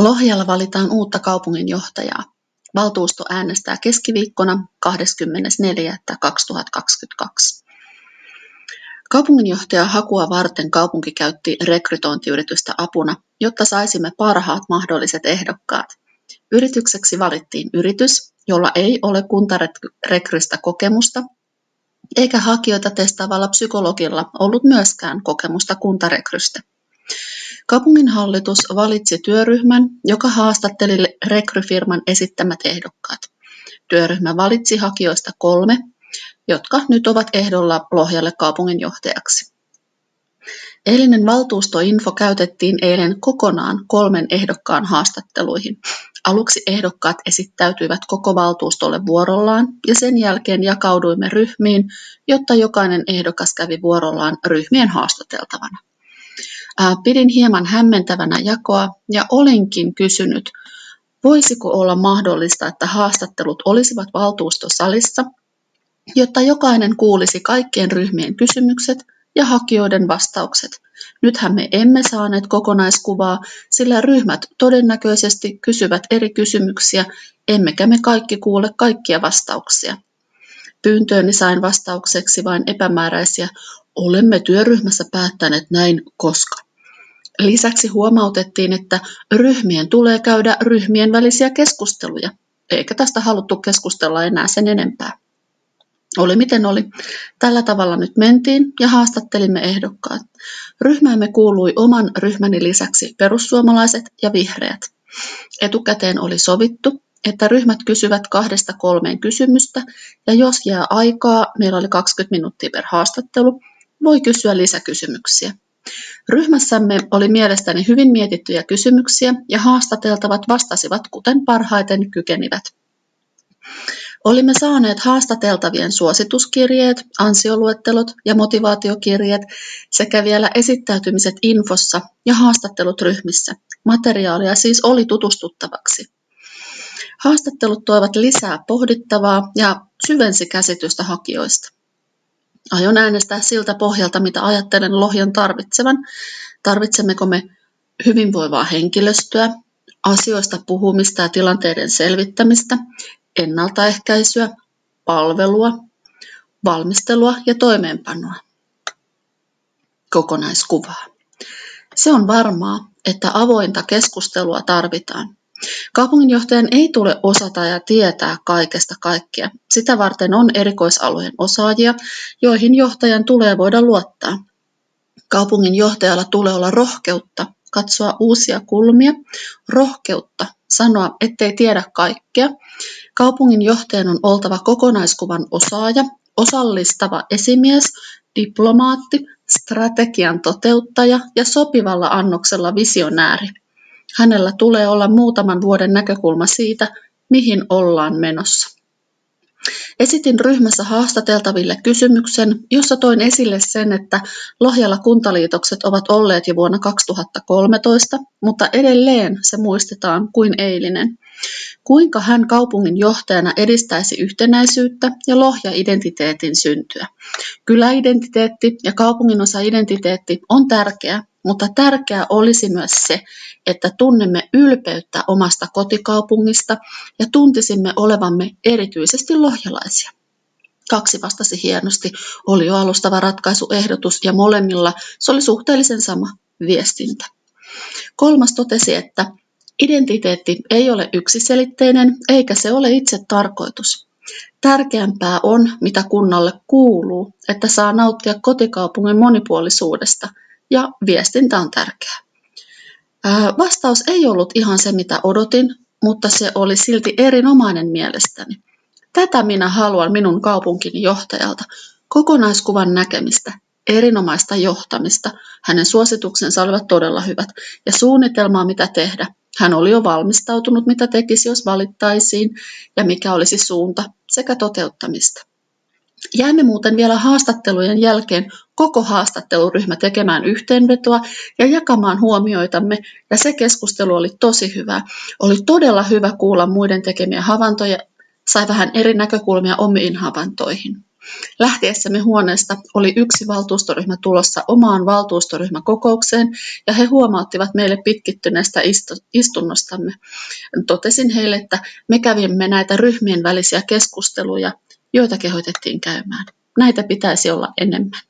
Lohjalla valitaan uutta kaupunginjohtajaa. Valtuusto äänestää keskiviikkona 24.2022. Kaupunginjohtaja hakua varten kaupunki käytti rekrytointiyritystä apuna, jotta saisimme parhaat mahdolliset ehdokkaat. Yritykseksi valittiin yritys, jolla ei ole kuntarekrystä kokemusta, eikä hakijoita testaavalla psykologilla ollut myöskään kokemusta kuntarekrystä. Kaupunginhallitus valitsi työryhmän, joka haastatteli rekryfirman esittämät ehdokkaat. Työryhmä valitsi hakijoista kolme, jotka nyt ovat ehdolla Lohjalle kaupunginjohtajaksi. Eilinen valtuustoinfo käytettiin eilen kokonaan kolmen ehdokkaan haastatteluihin. Aluksi ehdokkaat esittäytyivät koko valtuustolle vuorollaan ja sen jälkeen jakauduimme ryhmiin, jotta jokainen ehdokas kävi vuorollaan ryhmien haastateltavana. Pidin hieman hämmentävänä jakoa ja olinkin kysynyt, voisiko olla mahdollista, että haastattelut olisivat valtuustosalissa, jotta jokainen kuulisi kaikkien ryhmien kysymykset ja hakijoiden vastaukset. Nythän me emme saaneet kokonaiskuvaa, sillä ryhmät todennäköisesti kysyvät eri kysymyksiä, emmekä me kaikki kuule kaikkia vastauksia. Pyyntööni sain vastaukseksi vain epämääräisiä, olemme työryhmässä päättäneet näin koska. Lisäksi huomautettiin, että ryhmien tulee käydä ryhmien välisiä keskusteluja, eikä tästä haluttu keskustella enää sen enempää. Oli miten oli. Tällä tavalla nyt mentiin ja haastattelimme ehdokkaat. Ryhmäämme kuului oman ryhmäni lisäksi perussuomalaiset ja vihreät. Etukäteen oli sovittu, että ryhmät kysyvät kahdesta kolmeen kysymystä ja jos jää aikaa, meillä oli 20 minuuttia per haastattelu, voi kysyä lisäkysymyksiä. Ryhmässämme oli mielestäni hyvin mietittyjä kysymyksiä ja haastateltavat vastasivat kuten parhaiten kykenivät. Olimme saaneet haastateltavien suosituskirjeet, ansioluettelot ja motivaatiokirjeet sekä vielä esittäytymiset infossa ja haastattelut ryhmissä. Materiaalia siis oli tutustuttavaksi. Haastattelut toivat lisää pohdittavaa ja syvensi käsitystä hakijoista. Aion äänestää siltä pohjalta, mitä ajattelen Lohjan tarvitsevan. Tarvitsemmeko me hyvinvoivaa henkilöstöä, asioista puhumista ja tilanteiden selvittämistä, ennaltaehkäisyä, palvelua, valmistelua ja toimeenpanoa. Kokonaiskuvaa. Se on varmaa, että avointa keskustelua tarvitaan. Kaupunginjohtajan ei tule osata ja tietää kaikesta kaikkea. Sitä varten on erikoisalueen osaajia, joihin johtajan tulee voida luottaa. Kaupunginjohtajalla tulee olla rohkeutta katsoa uusia kulmia, rohkeutta sanoa, ettei tiedä kaikkea. Kaupungin johtajan on oltava kokonaiskuvan osaaja, osallistava esimies, diplomaatti, strategian toteuttaja ja sopivalla annoksella visionääri. Hänellä tulee olla muutaman vuoden näkökulma siitä, mihin ollaan menossa. Esitin ryhmässä haastateltaville kysymyksen, jossa toin esille sen, että Lohjalla kuntaliitokset ovat olleet jo vuonna 2013, mutta edelleen se muistetaan kuin eilinen. Kuinka hän kaupungin johtajana edistäisi yhtenäisyyttä ja Lohja-identiteetin syntyä? Kyläidentiteetti ja kaupunginosa-identiteetti on tärkeä, mutta tärkeää olisi myös se, että tunnemme ylpeyttä omasta kotikaupungista ja tuntisimme olevamme erityisesti lohjalaisia. Kaksi vastasi hienosti, oli jo alustava ratkaisuehdotus ja molemmilla se oli suhteellisen sama viestintä. Kolmas totesi, että identiteetti ei ole yksiselitteinen eikä se ole itse tarkoitus. Tärkeämpää on, mitä kunnalle kuuluu, että saa nauttia kotikaupungin monipuolisuudesta – ja viestintä on tärkeää. Vastaus ei ollut ihan se, mitä odotin, mutta se oli silti erinomainen mielestäni. Tätä minä haluan minun kaupunkini johtajalta, kokonaiskuvan näkemistä, erinomaista johtamista. Hänen suosituksensa olivat todella hyvät ja suunnitelmaa, mitä tehdä. Hän oli jo valmistautunut, mitä tekisi, jos valittaisiin ja mikä olisi suunta sekä toteuttamista. Jäimme muuten vielä haastattelujen jälkeen koko haastatteluryhmä tekemään yhteenvetoa ja jakamaan huomioitamme, ja se keskustelu oli tosi hyvä. Oli todella hyvä kuulla muiden tekemiä havaintoja, sai vähän eri näkökulmia omiin havaintoihin. Lähtiessämme huoneesta oli yksi valtuustoryhmä tulossa omaan valtuustoryhmäkokoukseen ja he huomauttivat meille pitkittyneestä istunnostamme. Totesin heille, että me kävimme näitä ryhmien välisiä keskusteluja, joita kehotettiin käymään. Näitä pitäisi olla enemmän.